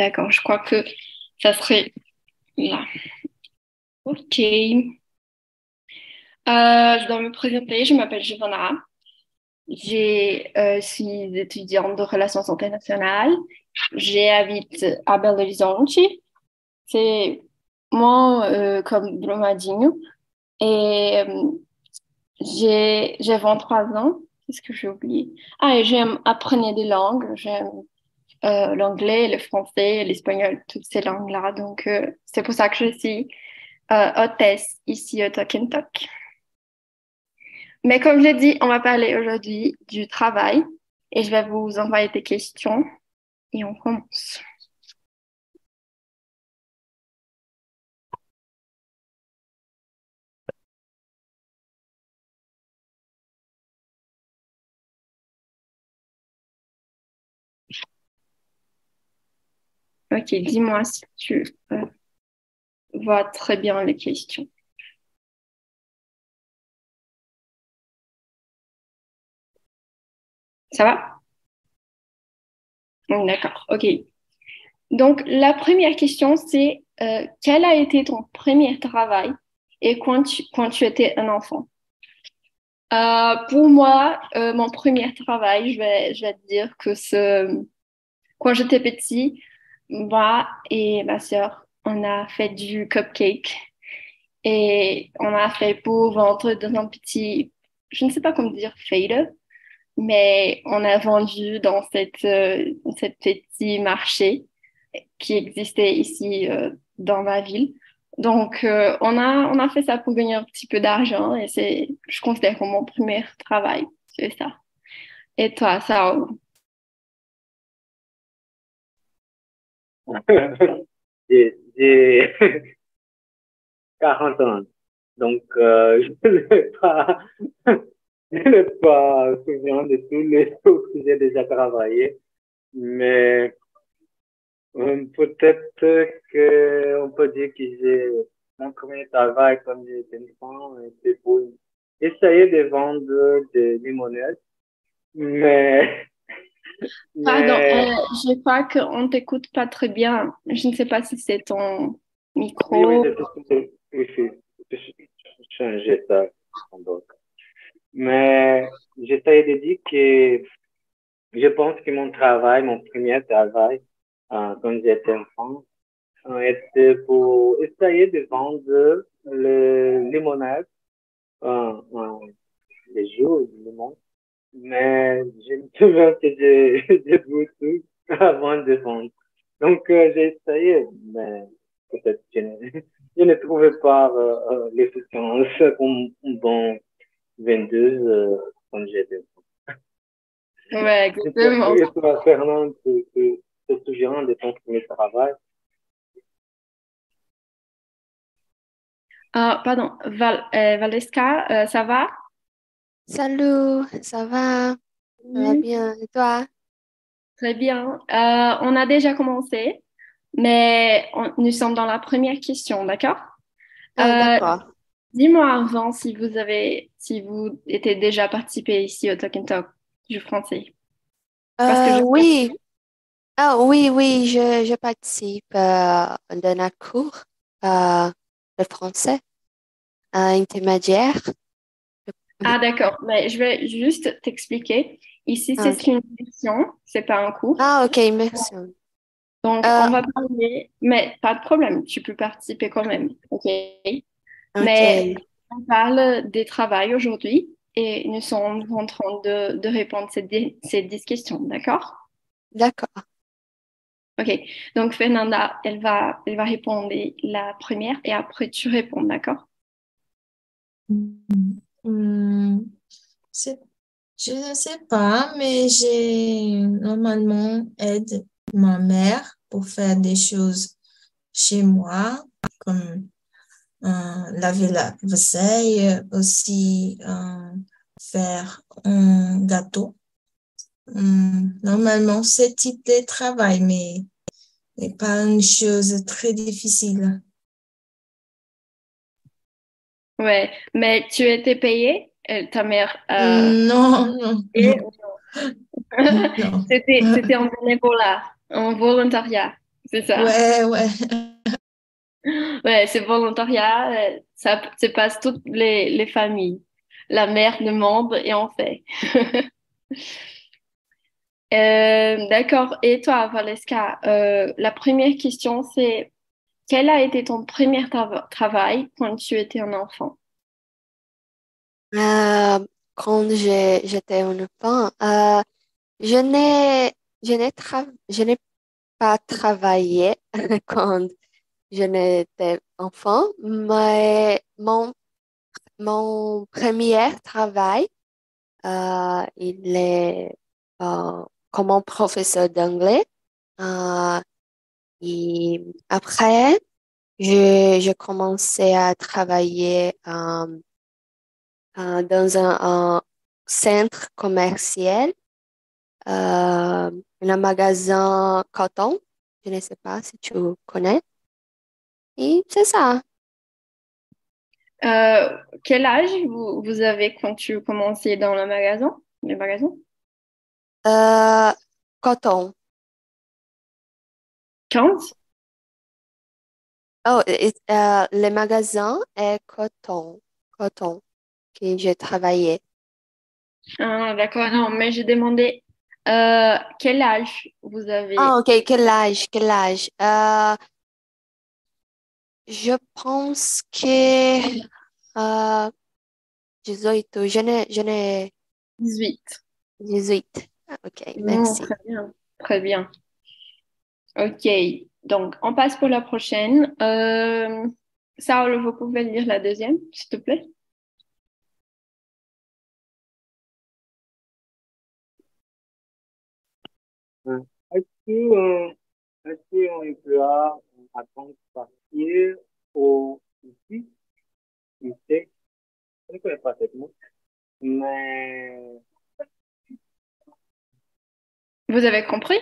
D'accord, je crois que ça serait là. Ok. Euh, je dois me présenter, je m'appelle Giovanna. Je euh, suis étudiante de relations internationales. J'habite à Belo Horizonte. C'est moi euh, comme Brumadinho. Et euh, j'ai 23 ans. Qu'est-ce que j'ai oublié? Ah, j'aime apprendre des langues. J'aime euh, l'anglais, le français, l'espagnol, toutes ces langues-là. Donc, euh, c'est pour ça que je suis euh, hôtesse ici au Talk Talk. Mais comme je l'ai dit, on va parler aujourd'hui du travail et je vais vous envoyer des questions et on commence. Ok, dis-moi si tu euh, vois très bien les questions. Ça va? D'accord, ok. Donc, la première question, c'est euh, quel a été ton premier travail et quand tu, quand tu étais un enfant? Euh, pour moi, mon premier travail, je vais, te dire que c'est quand j'étais petit, moi et ma sœur, on a fait du cupcake et on a fait pour vendre dans un petit, je ne sais pas comment dire, fade, mais on a vendu dans cette, euh, cette petit marché qui existait ici euh, dans ma ville. Donc, euh, on, a, on a fait ça pour gagner un petit peu d'argent et c'est, je considère comme mon premier travail, c'est ça. Et toi, ça J'ai 40 ans. Donc, euh, je n'ai pas, je pas souvenir de tous les choses que j'ai déjà travaillé, mais euh, peut-être qu'on peut dire que j'ai mon premier travail comme j'étais enfant, c'était pour essayer de vendre des limonades, mais Pardon, euh, je crois qu'on ne t'écoute pas très bien. Je ne sais pas si c'est ton micro. Oui, oui, je changer ça. Mais j'essaie de dire que je pense que mon travail, mon premier travail, euh, quand j'étais enfant, euh, était pour essayer de vendre le limonade, euh, euh, les jours du monde mais je me souviens que j'ai, j'ai beaucoup avant de vendre. Donc, euh, j'ai essayé, mais peut-être que je ne, je ne trouvais pas euh, euh l'efficience comme une bonne vendeuse euh, quand j'étais Ouais, exactement. Et toi, Fernand, tu te souviens de ton premier travail? Ah, pardon, Val, euh, Valeska, ça va? Salut, ça va? Ça va bien, et toi? Très bien. Euh, on a déjà commencé, mais nous sommes dans la première question, d'accord? Ah, d'accord. Euh, dis-moi avant si vous avez, si vous étiez déjà participé ici au Talk and Talk du français. Euh, oui. Ah oui, oui, je, je participe dans un cours de français intermédiaire. Ah, d'accord. Mais je vais juste t'expliquer. Ici, c'est une leçon, c'est pas un cours. Ah, ok, merci. Donc, euh, on va parler, mais pas de problème, tu peux participer quand même. Ok? Mais on parle des travaux aujourd'hui et nous sommes en train de, de répondre à ces, ces 10 questions, d'accord? D'accord. Ok. Donc, Fernanda, elle va, elle va répondre la première et après tu réponds, d'accord? Hmm, je ne sais pas, mais j'ai normalement aide ma mère pour faire des choses chez moi, comme euh, laver la vaisselle, aussi euh, faire un gâteau. Hmm, normalement, ce type de travail, mais, mais pas une chose très difficile. Ouais, mais tu étais payée, euh, ta mère euh, Non, non. C'était, c'était en bénévolat, en volontariat. C'est ça? Ouais, ouais. Ouais, c'est volontariat, euh, ça, ça passe toutes les, les familles. La mère demande et on fait. Euh, d'accord. Et toi, Valeska, euh, la première question, c'est quel a été ton premier trava- travail quand tu étais un enfant? Euh, quand j'étais un enfant, euh, je n'ai, je n'ai pas travaillé quand je n'étais enfant, mais mon, mon premier travail, euh, il est comme un professeur d'anglais. Et après, je, je commençais à travailler euh, euh, dans un, un centre commercial, euh, un magasin coton. Je ne sais pas si tu connais. Et c'est ça. Euh, quel âge vous, vous avez quand tu commençais dans le magasin, le magasin? Euh, coton. 15? Oh, et- euh, le magasin est coton. Coton que j'ai travaillé. Ah, d'accord, non, mais j'ai demandé euh, quel âge vous avez? Ah, ok. Quel âge? Quel âge? Euh, je pense que euh, 18. Je n'ai, je n'ai 18. 18. Ah, Ok, Non, merci. très bien, très bien. Ok, donc on passe pour la prochaine. Euh, Saul, vous pouvez lire la deuxième, s'il te plaît? Hein. Est-ce euh, est-ce qu'on emploie à temps partiel ou ici, ici, je ne connais pas cette mot, mais Vous avez compris?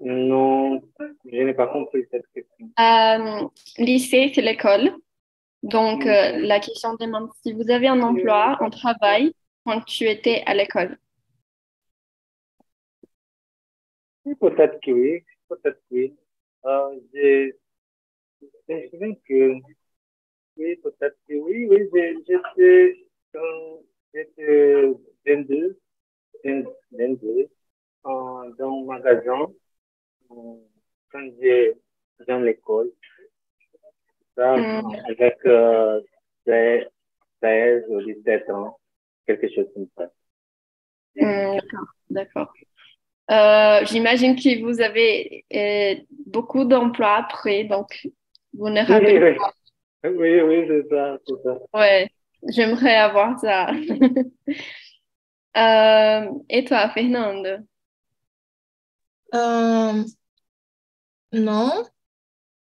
Non, je n'ai pas compris cette question. Euh, lycée, c'est l'école. Donc, euh, la question demande si vous avez un emploi, un travail quand tu étais à l'école. Oui, Peut-être que oui, peut-être que oui. Euh, je, me que oui, peut-être que oui, oui, j'étais dans, j'étais 22, 22, euh, dans un magasin, euh, quand j'ai dans l'école, ça, Hmm. avec euh, 16 16 ou 17 ans, quelque chose comme ça. Hmm, d'accord, d'accord. Euh, j'imagine que vous avez euh, beaucoup d'emplois après, donc vous ne rappelez oui, pas. oui, oui, c'est ça, c'est ça. Ouais, j'aimerais avoir ça. Euh, et toi, Fernande? Non,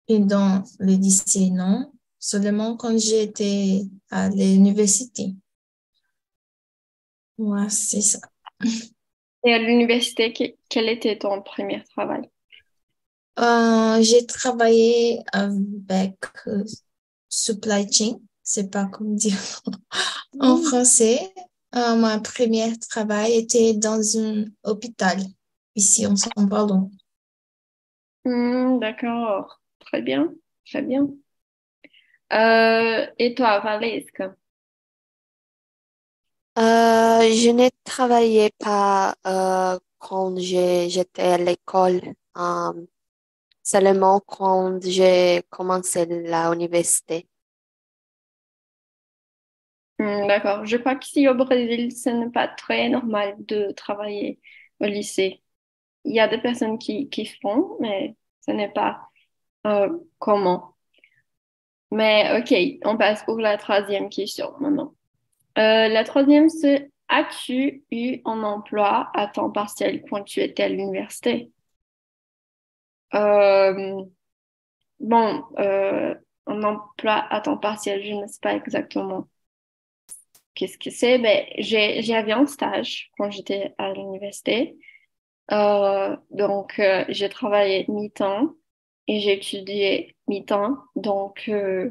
et dans le lycée, non. Seulement quand j'étais à l'université. Ouais, c'est ça. Et à l'université, que- quel était ton premier travail? Euh, j'ai travaillé avec euh, supply chain, c'est pas comment dire en français. Euh, mon premier travail était dans un hôpital ici en São Hmm, d'accord, très bien, très bien. Euh, et toi, Valesca? Euh, je n'ai travaillé pas euh, quand j'étais à l'école, euh, seulement quand j'ai commencé l'université. Hmm, d'accord, je crois qu'ici au Brésil, ce n'est pas très normal de travailler au lycée. Il y a des personnes qui, qui font, mais ce n'est pas euh, comment. Mais ok, on passe pour la troisième question maintenant. Euh, la troisième, c'est as-tu eu un emploi à temps partiel quand tu étais à l'université? Euh, bon, un emploi à temps partiel, je ne sais pas exactement qu'est-ce que c'est. Ben, j'avais un stage quand j'étais à l'université. Euh, donc, euh, j'ai travaillé mi-temps et j'ai étudié mi-temps. Donc, euh,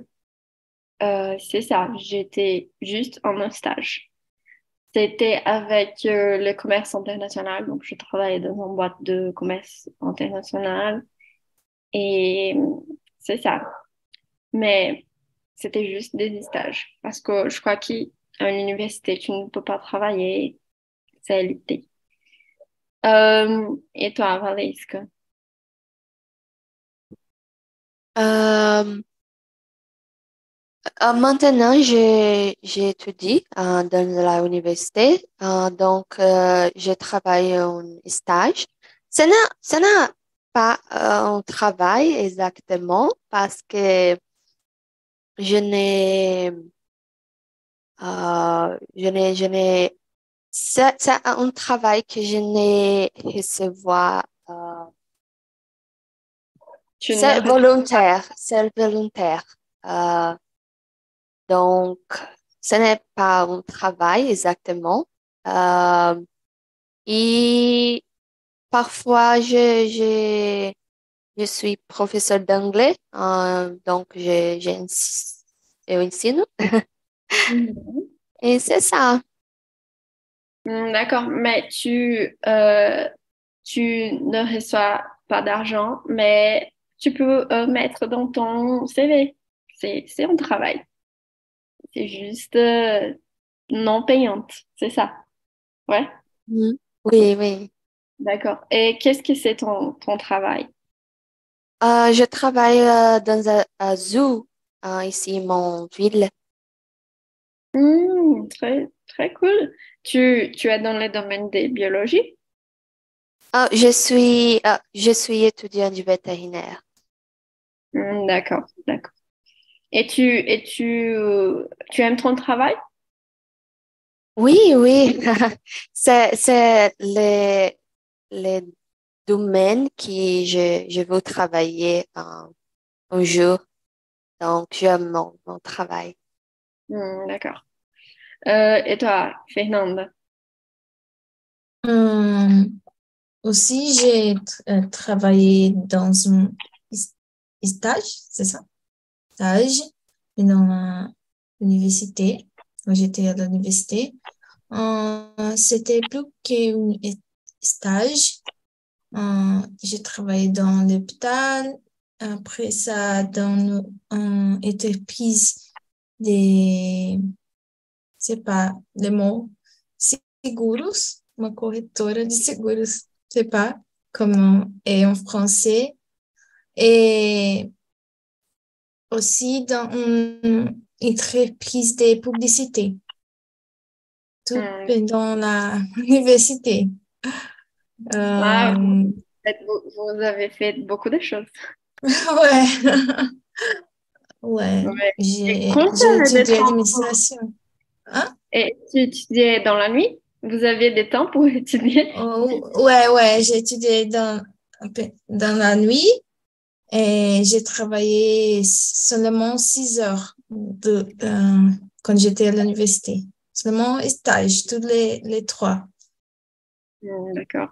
c'est ça, j'étais juste en un stage. C'était avec le commerce international. Donc, je travaillais dans une boîte de commerce international. Et c'est ça. Mais c'était juste des stages. Parce que je crois qu'à l'université, tu ne peux pas travailler. C'est l'idée. Euh, et toi, Valesca? Euh, euh, maintenant, j'étudie euh, dans la université, euh, donc je travaille en stage. Ce n'est pas un travail exactement parce que je n'ai, je n'ai, c'est un travail que je n'ai recevoir. c'est volontaire, c'est volontaire. Donc, ce n'est pas un travail exactement. Euh, et parfois, je, je, je suis professeur d'anglais, euh, donc je, enseigne. Mhm. Et c'est ça. Hmm, d'accord, mais tu, euh, tu ne reçois pas d'argent, mais tu peux mettre dans ton CV. C'est un travail. C'est juste euh, non payante, c'est ça. Ouais. Mm. Oui, oui. D'accord. Et qu'est-ce que c'est ton, ton travail? Euh, je travaille euh, dans un, zoo ici, mon ville. Hmm, très, très cool. Tu, tu es dans le domaine des biologies? je suis, je suis étudiante du vétérinaire. Hmm, d'accord, d'accord. Et tu, et tu, tu aimes ton travail? Oui, oui. c'est, c'est les, les domaines que je, je veux travailler un, un jour. Donc, j'aime mon, mon travail. Hmm, d'accord. Euh, et toi, Fernanda? Hum, aussi, j'ai euh, travaillé dans un stage, c'est ça? stage dans l'université, j'étais à l'université. Euh, c'était plus qu'un stage. Euh, j'ai travaillé dans l'hôpital. Après ça, dans une entreprise de, c'est pas le mot, seguros, uma corretora de seguros, c'est pas comment est en français. Et aussi dans une entreprise de publicité, tout hmm. dans la université. Euh, vous, avez fait beaucoup de choses. ouais. ouais. J'ai étudié l'administration. Hein? Et tu étudiais dans la nuit? Vous aviez des temps pour étudier? Oh, ouais, ouais, j'ai étudié dans, dans la nuit et j'ai travaillé seulement six heures de, euh, quand j'étais à l'université. Seulement stage, tous les, les trois. Hmm, d'accord.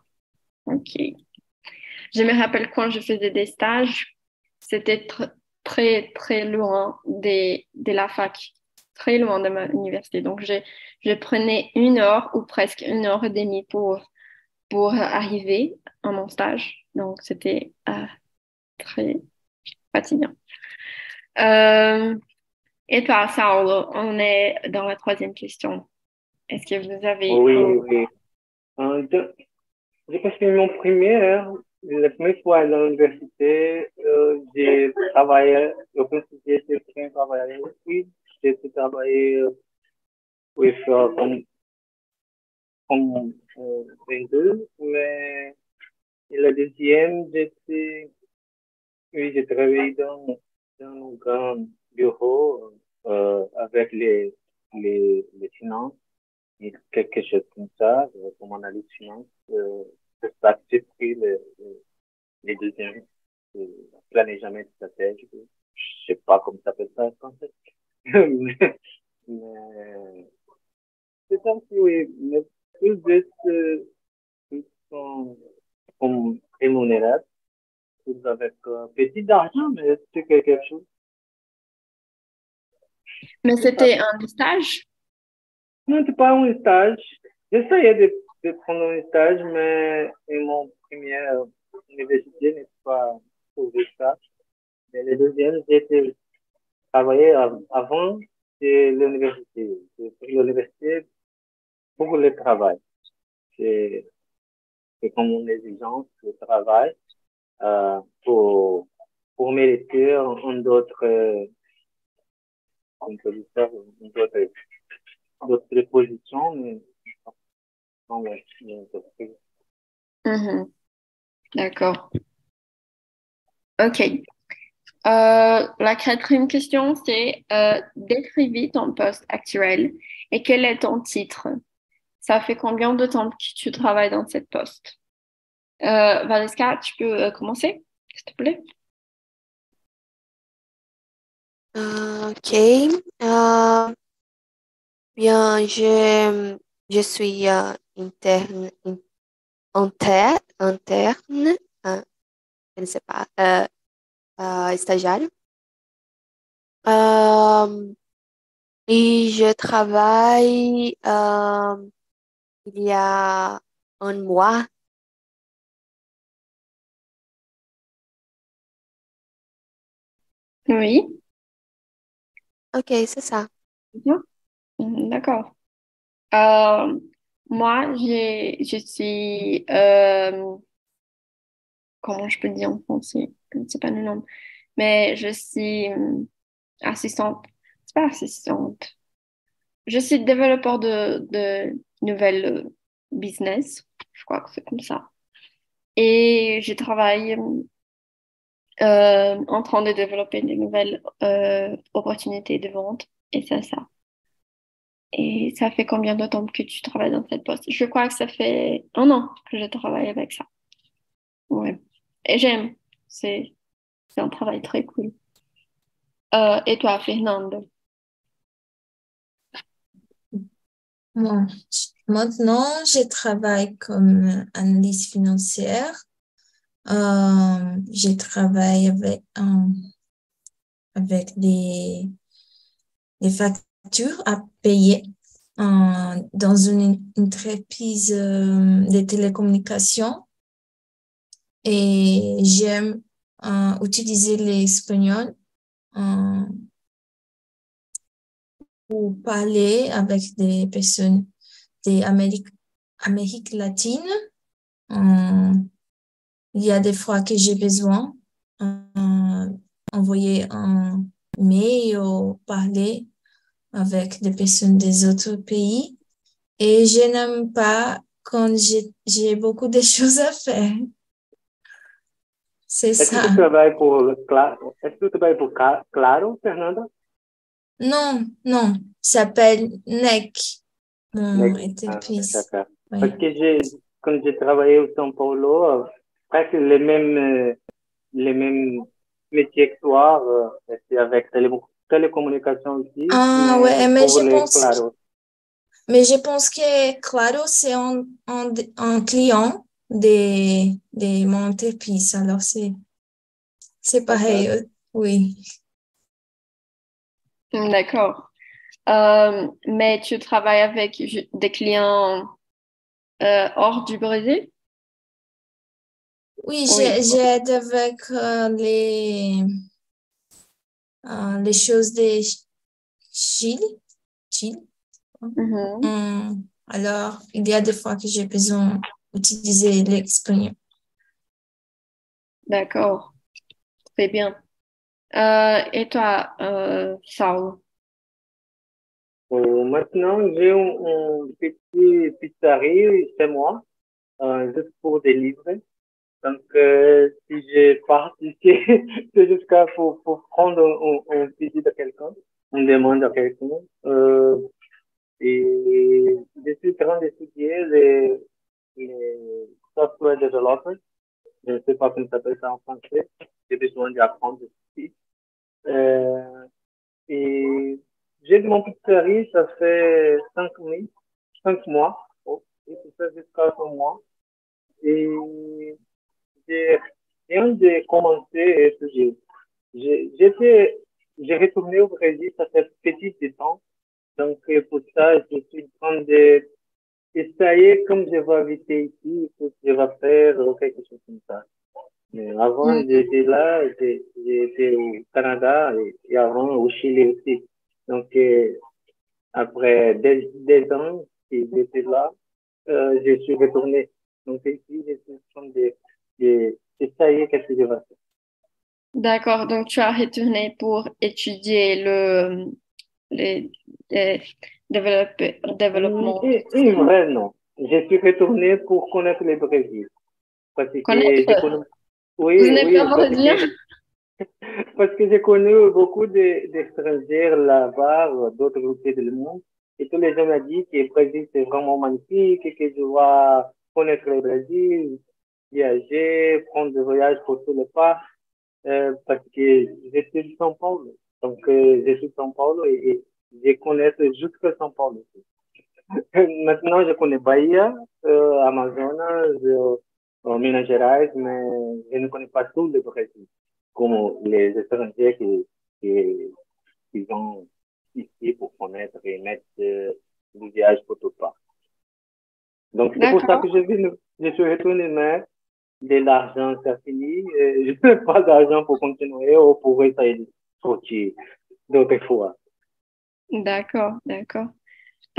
OK. Je me rappelle quand je faisais des stages, c'était très, très loin de, de la fac, très loin de ma université. Donc, je, je prenais une heure ou presque une heure et demie pour, pour arriver à mon stage. Donc, c'était euh, très fatigant. Euh, et toi, Saulo, on est dans la troisième question. Est-ce que vous avez... Oui, oui. Euh, j'ai passé mon première, la première fois dans l'université, j'ai travaillé, je pense que j'ai été travailler aussi. J'ai travaillé euh, oui, comme, comme euh, 22, mais la deuxième, j'étais oui, j'ai travaillé dans, dans un grand bureau euh, avec les, les, les finances, et quelque chose comme ça, euh, comme analyse finance. Euh, ça j'ai pris les, les deuxièmes. Euh, planejamento stratégique. Je sais pas comment ça s'appelle ça en français. Mais, mais c'est ça aussi, oui. Mais tous deux sont comme rémunérables avec un petit d'argent, mais c'est quelque chose. Mais c'était un stage? Non, c'était pas un stage. J'essayais de, de prendre un stage, mais mon première université n'est pas, trouvé ça. Et le deuxième, j'étais travaillé avant de l'université. l'université pour le travail. C'est comme une exigence de travail euh, pour, pour mériter un d'autres d'autres d'autres positions. D'accord. OK. Euh, la quatrième question, c'est euh, décrivez ton poste actuel et quel est ton titre? Ça fait combien de temps que tu travailles dans cette poste? Euh, tu peux euh, commencer, s'il te plaît? ok. bien, je, je suis interne, interne, interne je ne sais pas, stagiaire. et je travaille il y a un mois. Oui. Ok, c'est ça. Mhm, d'accord. Euh, moi, j'ai, je suis, euh, comment je peux dire en français? Sais pas le nom. Mais je suis euh, assistante. C'est pas assistante. Je suis développeur de, de nouvelles business. Je crois que c'est comme ça. Et je travaille euh, en train de développer de nouvelles euh, opportunités de vente. Et c'est ça. Et ça fait combien de temps que tu travailles dans cette poste? Je crois que ça fait un an que je travaille avec ça. Ouais. Et j'aime. C'est, un travail très cool. Euh, et toi, Fernande? Bon, maintenant, je travaille comme analyste financière. Euh, je travaille avec, euh, avec des, des factures à payer euh, dans une entreprise euh, de télécommunications et j'aime euh, utiliser l'espagnol euh, pour parler avec des personnes d'Amérique Amérique latine. Euh, il y a des fois que j'ai besoin d'envoyer un mail ou parler avec des personnes des autres pays. Et je n'aime pas quand j'ai beaucoup de choses à faire. C'est Est-ce ça. que tu travailles pour, Est-ce que tu travailles pour Claro, Fernanda? Non, non. Ça s'appelle NEC, mon NEC. entreprise. Ah. Oui. Parce que j'ai, quand j'ai travaillé au São Paulo, euh, presque les mêmes, euh, les mêmes métiers que toi, euh, c'est avec télé, télécommunication aussi. Ah ouais, mais je pense, Claro. mais je pense que Claro, c'est un, un, un client de, de mon entreprise. Alors, c'est, c'est pareil. Oui. D'accord. Euh, mais tu travailles avec des clients euh, hors du Brésil? Oui, Oui. j'ai- j'aide avec euh, les, les choses de Chili. Chili. Mhm. Hum, alors, il y a des fois que j'ai besoin d'utiliser l'espagnol. D'accord. Très bien. Euh, et toi, euh, Saul? Euh, maintenant, j'ai un, un petit pizzerie chez moi, euh, juste pour délivrer. Donc, euh, si je pars ici, c'est jusqu'à pour, pour prendre un, un petit de quelqu'un, on demande à quelqu'un. Euh, et je suis en train d'étudier les, les software developers. Je ne sais pas comment ça s'appelle ça en français. J'ai besoin d'apprendre aussi. Euh, et j'ai mon pizzerie, ça fait cinq mois, cinq mois. Oh, et ça jusqu'à un mois. Et j'ai rien de commencer à étudier. J'ai- retourné au Brésil, ça fait petit de temps. Donc, pour ça, je suis en train de essayer, comme je vais habiter ici, ce que je vais faire, ou quelque chose comme ça. Mais avant, Mm. j'étais là, j'étais au Canada et, avant au Chili aussi. Donc, euh, après des, des ans j'étais là, euh, je suis retourné. Donc, ici, je suis en train de, de, d'essayer qu'est-ce que je vais faire. D'accord, donc tu as retourné pour étudier le, développe- développement. Et, et vrai, non. Je suis retourné pour connaître le Brésil. Parce que Connaître? j'ai connu- Oui, Vous oui, pas parce brésilien? que, parce que j'ai connu beaucoup de- d'étrangers là-bas, d'autres côtés du monde. Et tous les gens m'ont dit que le Brésil, c'est vraiment magnifique et que je dois connaître le Brésil, voyager, prendre des voyages pour tous les pas. Euh, parce que je suis de São Paulo. Donc, je suis de São Paulo et, et je connais jusque São Paulo. Maintenant, je connais Bahia, euh, Amazonas, euh, Minas Gerais, mais je ne connais pas tout le Brésil, comme les étrangers qui, qui, qui sont ici pour connaître et mettre euh, du voyage pour tout pas. Donc, c'est pour ça que je, suis retourné, mais de l'argent, c'est fini. et je n'ai pas d'argent pour continuer ou pour essayer sortir d'autres fois. D'accord, d'accord.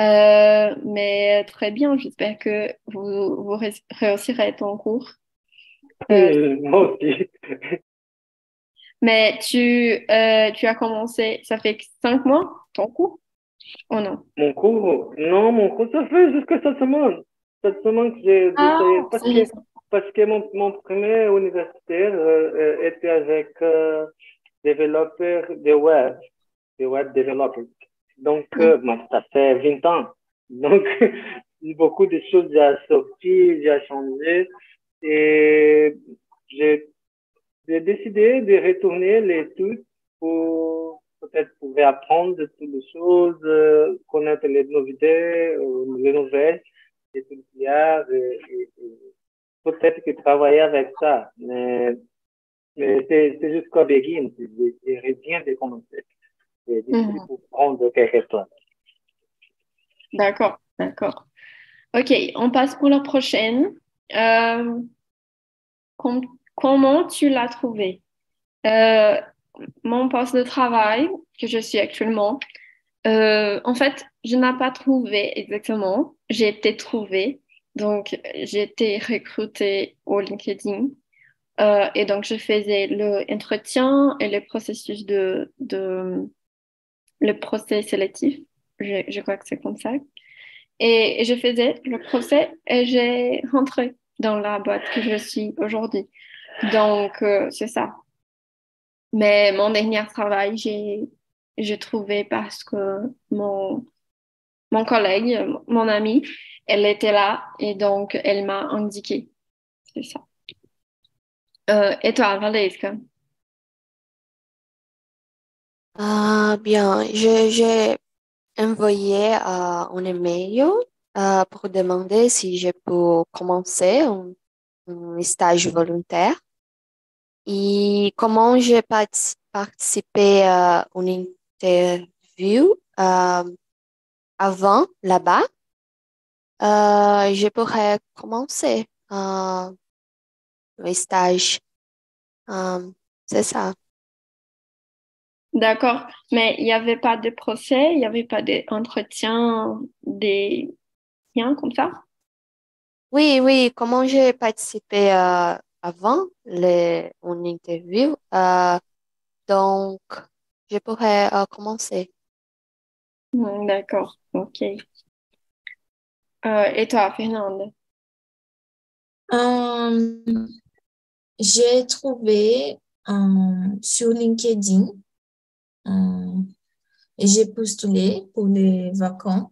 Euh, mais très bien, j'espère que vous, vous ré- réussirez ton cours. Euh, moi aussi. mais tu, euh, tu as commencé, ça fait cinq mois, ton cours? Oh non? Mon cours, non, mon cours, ça fait jusqu'à cette semaine. Cette semaine que j'ai Ah, parce que, parce que mon, mon premier universitaire euh, euh, était avec euh, développeur de web, de web développeur. Donc, euh, moi, ça fait 20 ans. Donc, beaucoup de choses ont sorti, j'ai changé. Et j'ai j'ai décidé de retourner les trucs pour peut-être pour apprendre toutes les choses, euh, connaître les nouvelles, euh, les nouvelles, et tout et, et- et peut-être que travailler avec ça, mais c'est c'est jusqu'au begin, c'est- j'ai j'ai rien de commencer. Mhm. pour prendre quelque chose. D'accord, d'accord. Ok, on passe pour la prochaine. Euh, com- comment tu l'as trouvé? Euh, mon poste de travail que je suis actuellement, euh, en fait, je n'ai pas trouvé exactement. J'ai été trouvée. Donc, j'ai été recrutée au LinkedIn. Euh, et donc, je faisais l'entretien et le processus de, de le procès sélectif. Je, je crois que c'est comme ça. Et je faisais le procès et j'ai rentré dans la boîte que je suis aujourd'hui. Donc, euh, c'est ça. Mais mon dernier travail, j'ai, j'ai trouvé parce que mon, mon collègue, mon ami, elle était là et donc elle m'a indiqué. C'est ça. Euh, et toi, Valesca? Ah, bien, j'ai envoyé euh, un email euh, pour demander si je peux commencer un, stage volontaire et comment j'ai parti- participé à une interview euh, avant là-bas? euh, je pourrais commencer le stage. Euh, c'est ça. D'accord. Mais il n'y avait pas de procès, il n'y avait pas d'entretien, des rien comme ça? Oui, oui, comment j'ai participé euh, avant le, une interview, euh, donc je pourrais euh, commencer. Hmm, D'accord, ok. Euh, et toi, Fernande? Euh, j'ai trouvé euh, sur LinkedIn, euh, et j'ai postulé pour les vacances.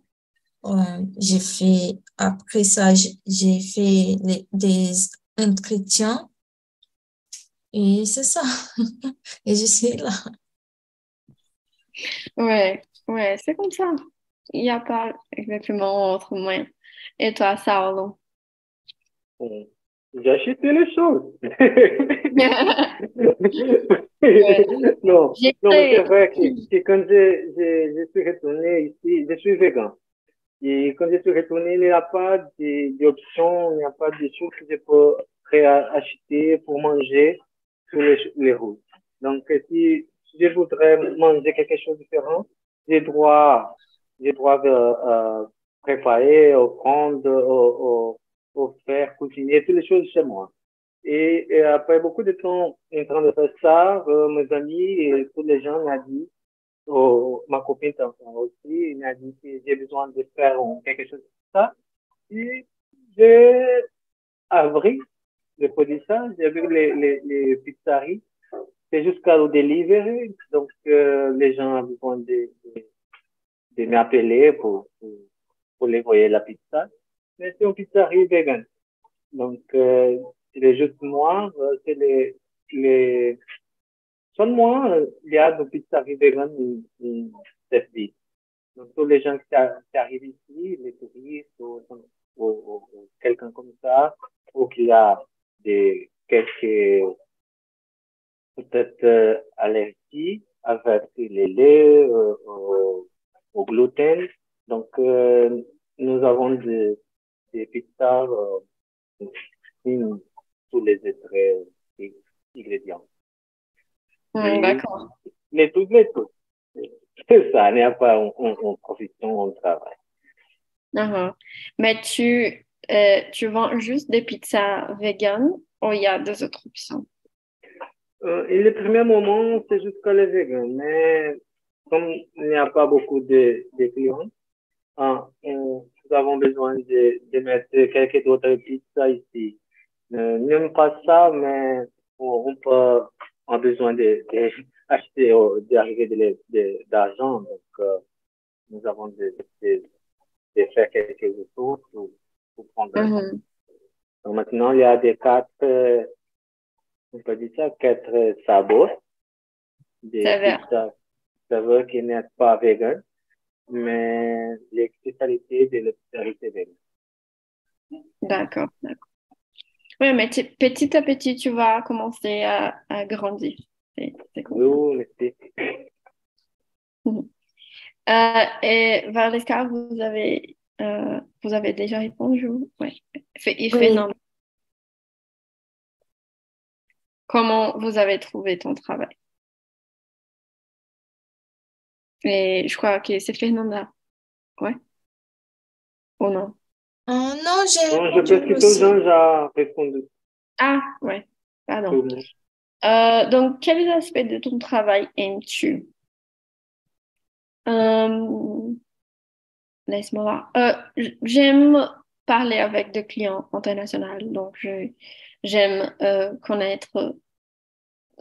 Euh, j'ai fait, après ça, j'ai fait les- des entretiens et c'est ça. Et je suis là. Ouais, ouais, c'est comme ça. Il n'y a pas exactement autre moyen. Et toi, Saulo? J'ai acheté les choses. non, non, c'est vrai que, que quand je, je, je suis retourné ici, je suis végan. Et quand je suis retourné, il n'y a pas de- d'option, il n'y a pas de choses que je peux acheter pour manger sur les, routes. Donc, si, je voudrais manger quelque chose de différent, j'ai droit, j'ai droit de euh, préparer, prendre, au, faire, cuisiner, toutes les choses chez moi. Et, après beaucoup de temps en train de faire ça, euh, mes amis et tous les gens m'ont dit, oh, ma copine aussi, m'a dit que j'ai besoin de faire quelque chose de ça. Et j'ai je peux dire ça, j'ai vu les, les, c'est jusqu'à le delivery, donc euh, les gens ont besoin de, de, de m'appeler pour, pour, pour les envoyer la pizza. Mais c'est une pizzerie vegan. Donc, euh, c'est juste moi, euh, c'est les, les, seulement, il y a des pizzeries vegan dans cette ville. Donc, tous les gens qui, arrivent ici, les touristes ou, ou, quelqu'un comme ça, ou qui a des, quelques, peut-être, euh, allergies avec les laits, euh, au, au, gluten. Donc, euh, nous avons des, des pizzas, euh, tous les autres ingrédients. Mm, D'accord. Les tout, les tout. C'est ça, il n'y a pas en, profession, on travaille. Uh-huh. Mais tu, euh, tu vends juste des pizzas vegan ou il y a des autres options? Euh, et le premier moment, c'est juste les vegan. Mais comme il n'y a pas beaucoup de, de clients, hein, nous avons besoin de, de mettre quelques autres pizzas ici. Euh, N'aime pas ça, mais on, peut avoir besoin d'acheter, de, d'arriver de, d'argent. Donc, euh, nous avons de, de, de, faire quelque chose pour, pour prendre. Donc, maintenant, il y a des quatre, euh, on peut dire ça, quatre sabots. Des saveurs qui n'est pas vegan, mais les spécialités de spécialité vegan. D'accord, d'accord. Oui, mais petit à petit, tu vas commencer à, à grandir. C'est cool. Oui, merci. Mhm. Euh, et Valeska, vous avez, euh, vous avez déjà répondu? Ouais. Il fait Oui. non. Comment vous avez trouvé ton travail? Et je crois que c'est Fernanda. Ouais. Ou non? Oh, non, j'ai Non, je pense que monde a répondu. Ah, ouais. Pardon. Euh, donc, quels aspects de ton travail aimes-tu? Euh, laisse-moi voir. Euh, j'aime parler avec des clients internationaux, donc je, j'aime euh, connaître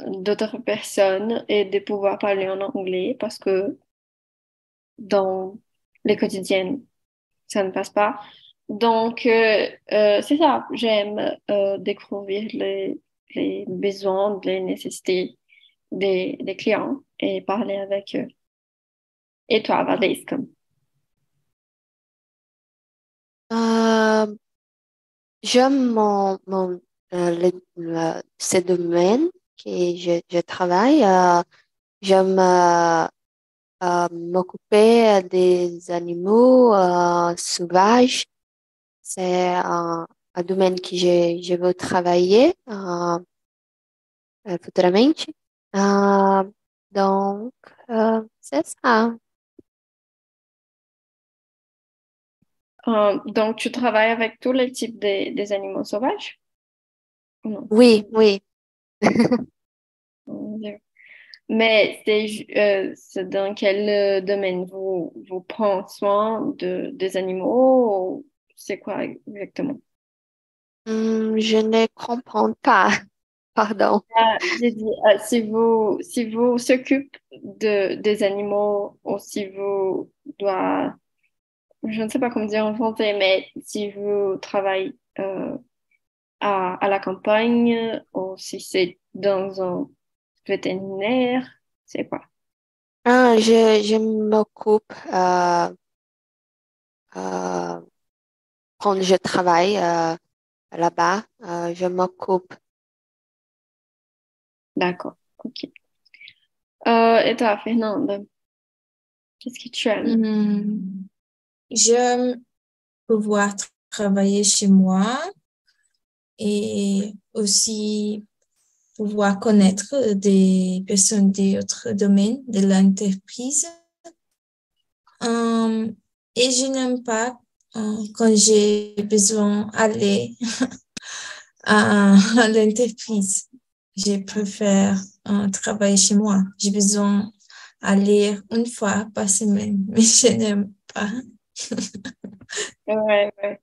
d'autres personnes et de pouvoir parler en anglais parce que dans les quotidiennes, ça ne passe pas. Donc, euh, euh, c'est ça, j'aime euh, découvrir les, besoins, les nécessités des, des clients et parler avec eux. Et toi, Valérie, comme j'aime mon, mon, ce domaine que je, je travaille. j'aime euh, m'occuper des animaux euh, sauvages. C'est un, un domaine que je, je veux travailler euh, futuramente. Euh, donc, c'est ça. Donc, tu travailles avec tous les types des des animaux sauvages? Non? Oui, oui. Mais c'est euh, c'est dans quel euh, domaine? Vous, vous prenez soin de, des animaux ou c'est quoi exactement? Hum, je ne comprends pas. Pardon. Ah, j'ai dit, euh, si vous si vous s'occupe de des animaux ou si vous doit je ne sais pas comment dire en français, mais si vous travaillez euh, à, à la campagne ou si c'est dans un vétérinaire, c'est quoi? Ah, je, je m'occupe euh, euh, quand je travaille euh, là-bas, euh, je m'occupe. D'accord, ok. Euh, et toi, Fernande, qu'est-ce que tu aimes? Hmm, J'aime pouvoir tra- travailler chez moi et aussi pouvoir connaître des personnes d'autres domaines de l'entreprise. Euh, et je n'aime pas euh, quand j'ai besoin d'aller à, l'entreprise. Je préfère euh, travailler chez moi. J'ai besoin d'aller une fois par semaine, mais je n'aime pas. ouais, ouais.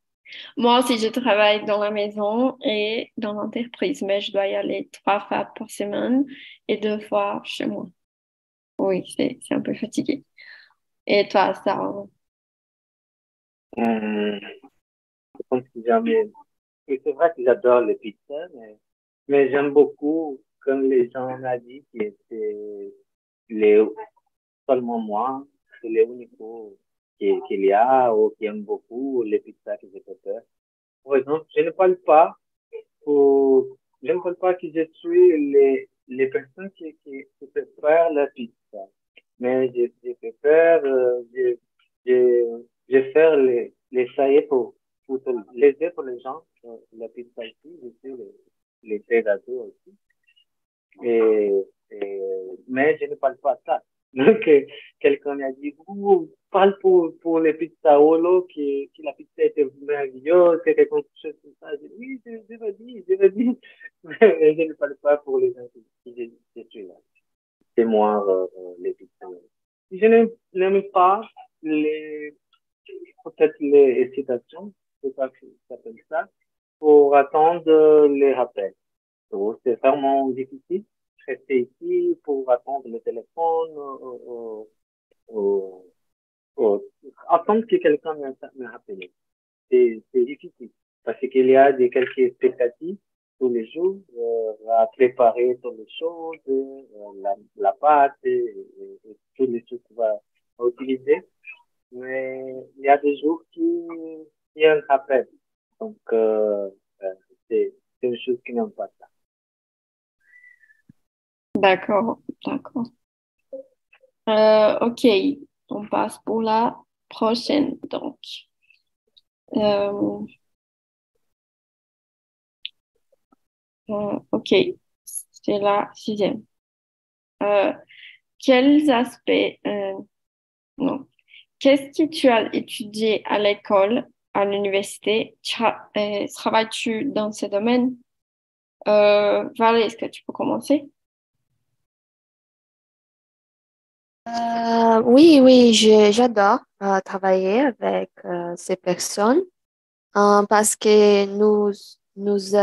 Moi aussi, je travaille dans la maison et dans l'entreprise, mais je dois y aller trois fois par semaine et deux fois chez moi. Oui, c'est un peu fatigué. Et toi, ça euh. C'est vrai que j'adore les pizzas, mais, mais j'aime beaucoup, comme les gens m'ont dit, que c'est seulement moi, c'est les uniques qu'il y a ou qui aiment beaucoup les pizzas que je peux faire. Par exemple, je ne parle pas je ne parle pas que je suis les, les personnes qui, qui, qui la pizza. Mais je, je préfère, euh, je, je, je faire les, les saillets pour, pour les pour les gens, la pizza ici, je suis les, les aussi. Et, mais je ne parle pas ça. Donc, quelqu'un m'a dit, vous parle pour, pour les pizzaolos, qui, qui la pizza était merveilleuse, quelque chose comme ça. J'ai dit, oui, je, je veux dire, je veux dire. Mais je ne parle pas pour les gens qui, je. C'est moi, euh, euh, les pizzaolos. Je n'aime pas les, peut-être les citations, c'est ça que s'appelle ça, pour attendre les rappels. C'est vraiment difficile rester ici pour attendre le téléphone ou, ou, ou attendre que quelqu'un me, rappelle. C'est difficile parce qu'il y a des quelques expectatives tous les jours euh, à préparer toutes les choses, euh, la, pâte et, toutes les choses qu'on va utiliser. Mais il y a des jours qui, qui un rappel. Donc, euh, euh c'est une chose qui n'aime pas. D'accord, d'accord. Euh, ok, on passe pour la prochaine. Donc, euh, euh, ok, c'est la sixième. quels aspects, non, qu'est-ce que tu as étudié à l'école, à l'université? Travailles-tu dans ce domaine? Valérie, est-ce que tu peux commencer? Euh, oui, oui, j'adore euh, travailler avec euh, ces personnes parce que nous nous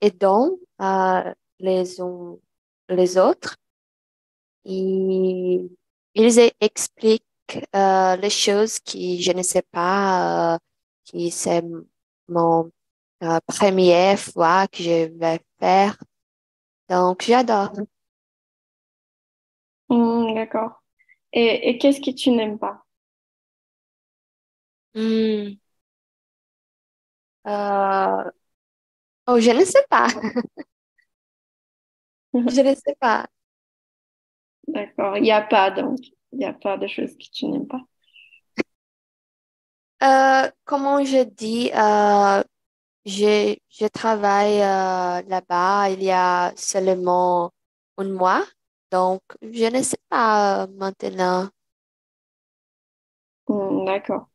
aidons les uns les autres et ils expliquent les choses que je ne sais pas, qui c'est mon première fois que je vais faire. Donc, j'adore. Hmm, d'accord. Et, et qu'est-ce que tu n'aimes pas? Hmm. Euh, Oh, je ne sais pas. Je ne sais pas. D'accord. Il n'y a pas donc, il n'y a pas de choses que tu n'aimes pas. Euh, comment je dis, euh, je, je travaille euh, là-bas il y a seulement un mois. Donc, je ne sais pas maintenant. Hmm, d'accord,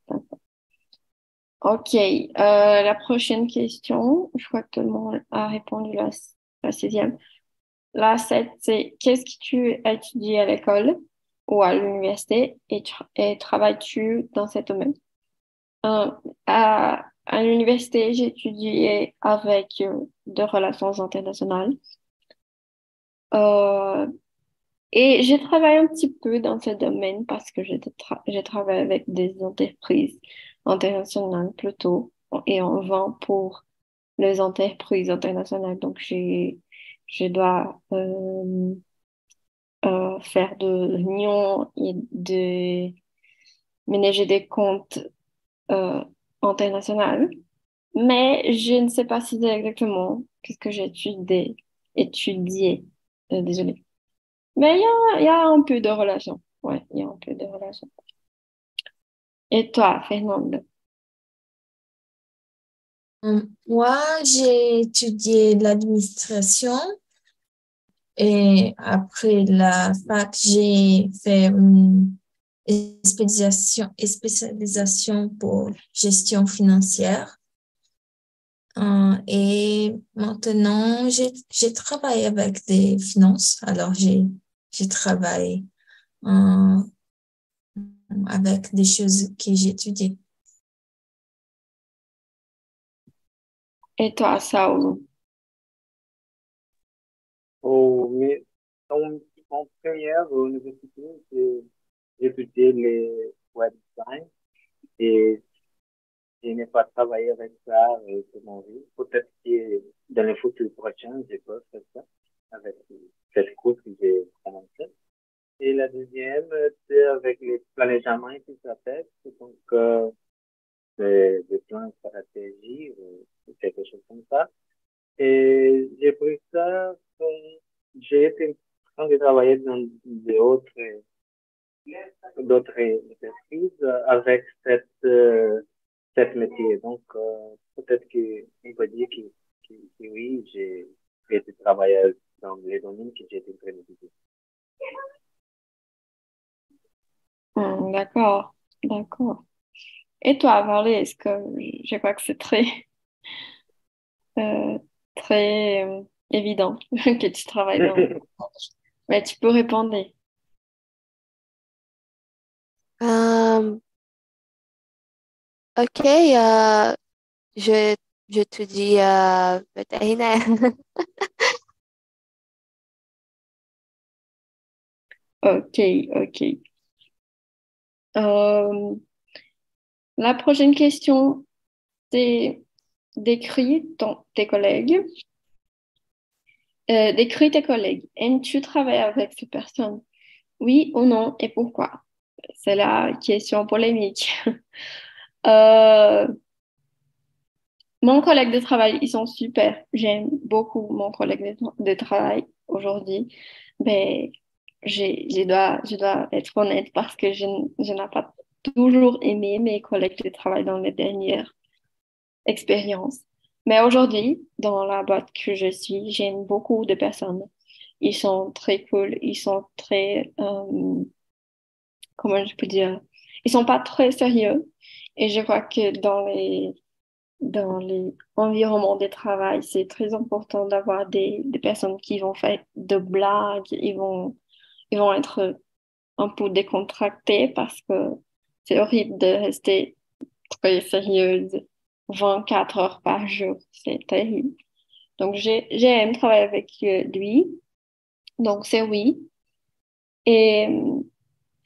Ok, euh, la prochaine question, je crois que tout le monde a répondu la, la sixième. La sept, c'est qu'est-ce que tu as étudié à l'école ou à l'université et, travailles-tu dans ce domaine? Euh, à, l'université, j'ai étudié avec euh, de relations internationales. Euh, et j'ai travaillé un petit peu dans ce domaine parce que j'ai travaillé avec des entreprises internationales plutôt et on vend pour les entreprises internationales. Donc, je dois euh, euh, faire de l'union et de ménager des comptes euh, internationaux. Mais je ne sais pas si c'est exactement qu'est-ce que j'ai étudié. Euh, désolé. Mais il y a, un peu de relation. Ouais, il y a un peu de relation. Et toi, Fernande? moi, j'ai étudié l'administration et après la fac, j'ai fait une spécialisation, spécialisation pour gestion financière. Euh, et maintenant, j'ai travaillé avec des finances. Alors, j'ai travaillé euh, avec des choses que j'ai étudiées. Et toi, Saul? Au, en, en première université, j'ai étudié les web design et je n'ai pas travaillé avec ça euh, toute mon vie. Peut-être que dans le futur prochain, je peux faire ça avec cette course que j'ai commencé. Et la deuxième, c'est avec les planejaments tout ça. Donc, des, plans stratégie ou quelque chose comme ça. Et j'ai pris ça j'ai été en train de travailler dans d'autres d'autres entreprises avec cette cette métier. Donc euh, peut-être qu'on peut dire que, que, oui, j'ai été travailler dans les domaines que j'ai été prémédité. Hmm, d'accord, d'accord. Et toi, Varley, est-ce que je crois que c'est très, euh, très euh, évident que tu travailles dans. Mais tu peux répondre. Euh, ok, je, je te dis vétérinaire. ok, ok. La prochaine question, c'est décris tes collègues. Euh, décris tes collègues. Aimes-tu travailler avec ces personnes? Oui ou non et pourquoi? C'est la question polémique. Euh, mon collègue de travail, ils sont super. J'aime beaucoup mon collègue de, travail aujourd'hui. Mais je dois, je dois être honnête parce que je, je n'ai pas toujours aimé mes collègues de travail dans les dernières expériences. Mais aujourd'hui, dans la boîte que je suis, j'aime beaucoup de personnes. Ils sont très cool, ils sont très, euh, comment je peux dire, ils sont pas très sérieux. Et je crois que dans les, dans les environnements de travail, c'est très important d'avoir des, des personnes qui vont faire de blagues, ils vont, ils vont être un peu décontractés parce que c'est horrible de rester très sérieuse 24 heures par jour. C'est terrible. Donc, j'aime travailler avec euh, lui. Donc, c'est oui. Et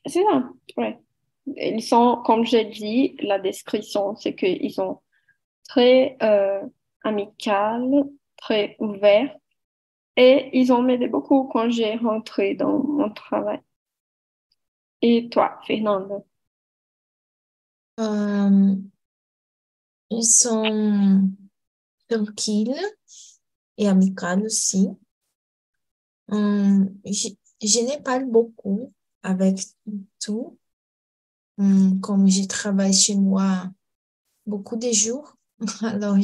c'est ça, ouais. Ils sont, comme je dis, la description, c'est qu'ils sont très euh, amicaux, très ouverts. Et ils ont m'aidé beaucoup quand j'ai rentré dans mon travail. Et toi, Fernanda? Euh, ils sont tranquilles et amicaux aussi. Euh, je, je n'ai pas beaucoup avec tout. Euh, comme je travaille chez moi beaucoup de jours, alors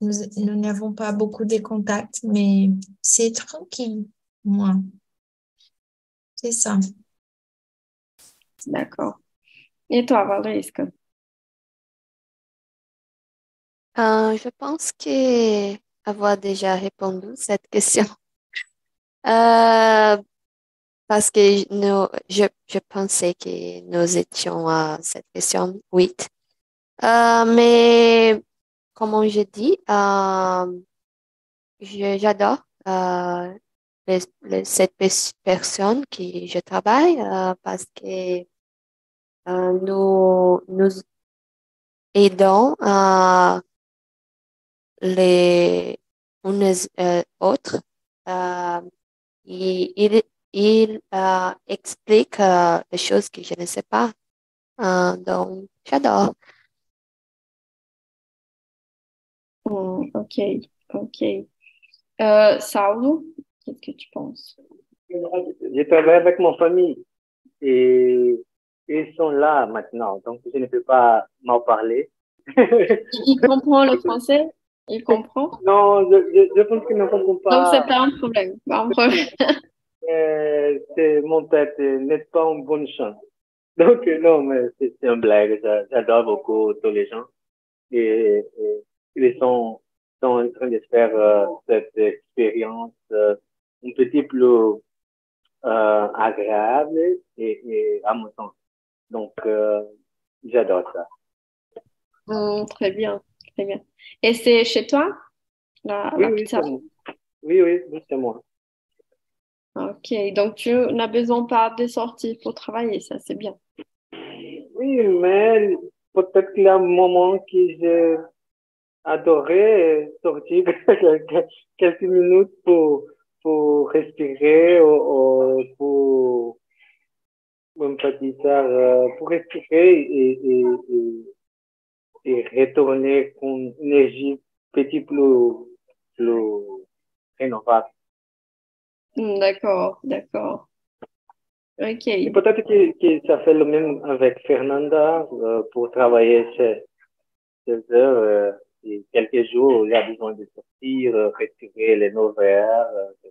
nous n'avons pas beaucoup de contacts, mais c'est tranquille, moi. C'est ça. D'accord. Et toi, que... Euh, je pense que avoir déjà répondu à cette question. Euh, parce que nous, je, je pensais que nous étions à cette question 8. Euh, mais comme je dis, j'adore cette personne qui je travaille parce que euh, nous, nous aidons euh, les unes euh, autres. il, il, il explique les choses que je ne sais pas. donc, j'adore. Hmm, ok, ok. Euh, Saulo, qu'est-ce que tu penses? Je travaille avec mon famille et ils sont là maintenant, donc je ne peux pas m'en parler. il comprend le français? Il comprend? Non, je, je, pense qu'il ne comprend pas. Donc, c'est pas un problème. Pas un problème. euh, c'est, mon tête n'est pas une bonne chance. Donc, non, mais c'est, c'est un blague. J'adore beaucoup tous les gens. Et, et ils sont, sont en train de faire euh, cette expérience euh, un petit peu euh, agréable et, et amusante. Donc, euh, j'adore ça. Mmh, très bien, très bien. Et c'est chez toi, la, Oui, la oui, pizza? Oui, oui, c'est moi. Ok, donc tu n'as besoin pas de sortir pour travailler, ça c'est bien. Oui, mais peut-être qu'il y a un moment que adoré sortir quelques minutes pour, pour respirer ou, ou pour, euh, pour respirer et, et, et, et retourner avec une énergie petit plus, plus rénovable. Mmh, D'accord, d'accord. Ok, Et peut-être que, que ça fait le même avec Fernanda euh, pour travailler chez, chez eux. euh, quelques jours, il y a besoin de sortir, euh, respirer les nouveaux airs. euh,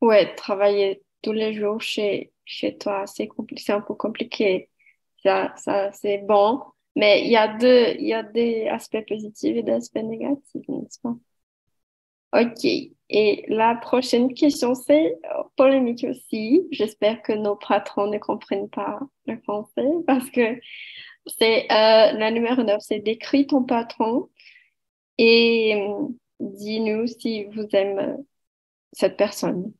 ouais, travailler tous les jours chez, chez toi, c'est un peu compliqué. Ça, ça, c'est bon, mais il y il y a des aspects positifs et des aspects négatifs, n'est-ce pas? Ok, et la prochaine question, c'est euh, polémique aussi. J'espère que nos patrons ne comprennent pas le français parce que c'est euh, la numéro 9, c'est décris ton patron et euh, dis-nous si vous aimez euh, cette personne.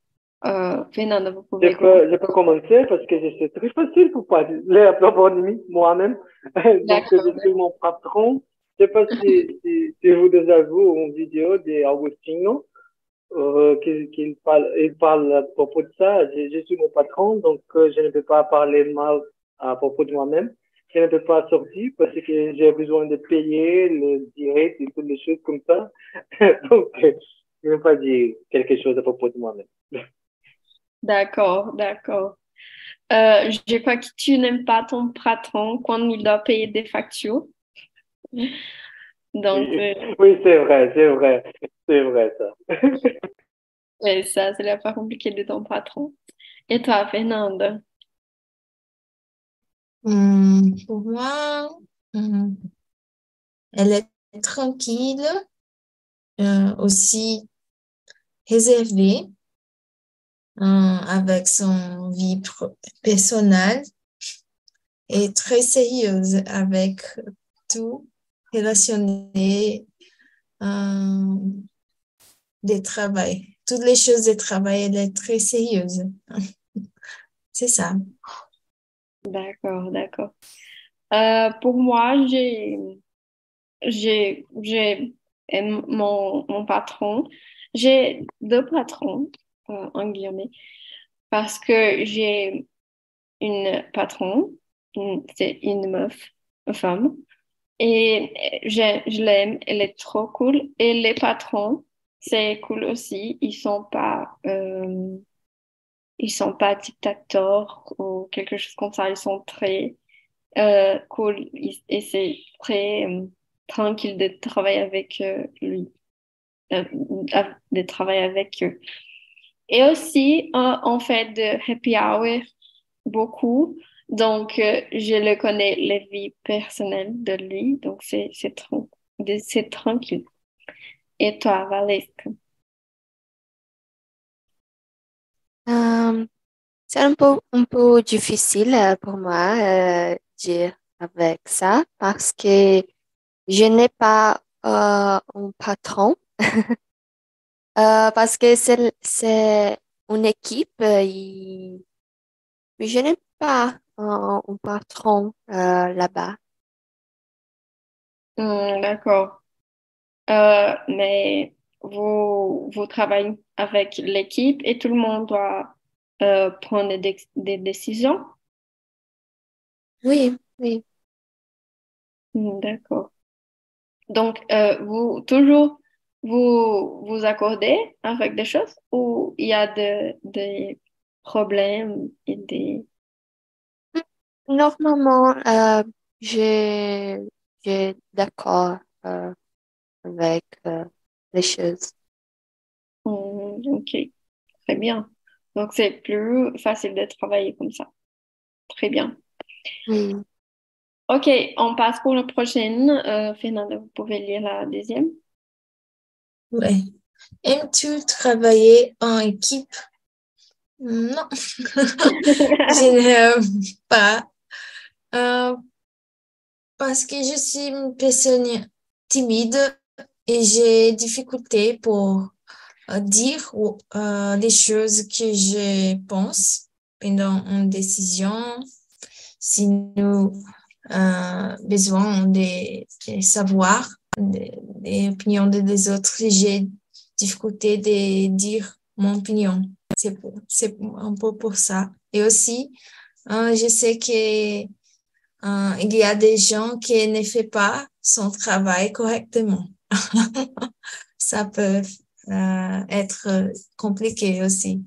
Euh, Fernanda, vous pouvez Je peux, je peux commencer parce que c'est très facile pour parler à propos de moi- moi-même. Donc, je suis mon patron. Je sais pas si, si, si vous déjà vu une vidéo d'Augustino euh, qu'il qu'il parle, il parle à propos de ça. Je, je suis mon patron, donc euh, je ne peux pas parler mal à propos de moi-même. Je ne peux pas sortir parce que j'ai besoin de payer le direct et toutes les choses comme ça. donc, je ne peux pas dire quelque chose à propos de moi-même. D'accord, d'accord. Euh, je crois que tu n'aimes pas ton patron quand il doit payer des factures. Donc, Oui, euh, oui, c'est vrai, c'est vrai, c'est vrai ça. ouais, ça, c'est la part compliquée de ton patron. Et toi, Fernanda? Hum, pour moi, hum, elle est tranquille, euh, aussi réservée, hum, avec son vie personnelle et très sérieuse avec tout relationné des travail. Toutes les choses de travail, elle est très sérieuse. C'est ça. D'accord, d'accord. Euh, pour moi, j'ai, mon, mon patron. J'ai deux patrons, euh, en guillemets, parce que j'ai une patron, c'est une meuf, une femme, et je, je l'aime, elle est trop cool. Et les patrons, c'est cool aussi, ils sont pas, euh, ils sont pas dictateurs ou quelque chose comme ça, ils sont très euh, cool et c'est très euh, tranquille de travailler avec euh, lui, de travailler avec eux. Et aussi, on fait de happy hour beaucoup. Donc, je le connais, les vies personnelles de lui. Donc, c'est tranquille. Et toi, Valesca? C'est un peu, un peu difficile euh, pour moi euh, dire avec ça parce que je n'ai pas euh, un patron. Euh, parce que c'est, une équipe, il- mais je n'ai pas un, patron euh, là-bas. Hmm, d'accord. Mais vous, vous travaillez avec l'équipe et tout le monde doit euh, prendre des, des décisions? Oui, oui. Hmm, d'accord. Donc, euh, vous toujours vous vous accordez avec des choses ou il y a de- des problèmes et des... Normalement, euh, j'ai j'ai d'accord euh, avec euh, les choses. Hmm, ok, très bien. Donc, c'est plus facile de travailler comme ça. Très bien. Oui. Ok, on passe pour la prochaine. Euh, Fernanda, vous pouvez lire la deuxième. Ouais. Aimes-tu travailler en équipe? Non, je n'aime pas. Euh, parce que je suis une personne timide et j'ai difficulté pour euh, dire euh, les choses que je pense pendant une décision. Si nous avons besoin de, de savoir les opinions des autres, j'ai difficulté de dire mon opinion. C'est un peu pour ça. Et aussi, euh, je sais que euh, il y a des gens qui ne font pas son travail correctement. ça peut euh, être compliqué aussi.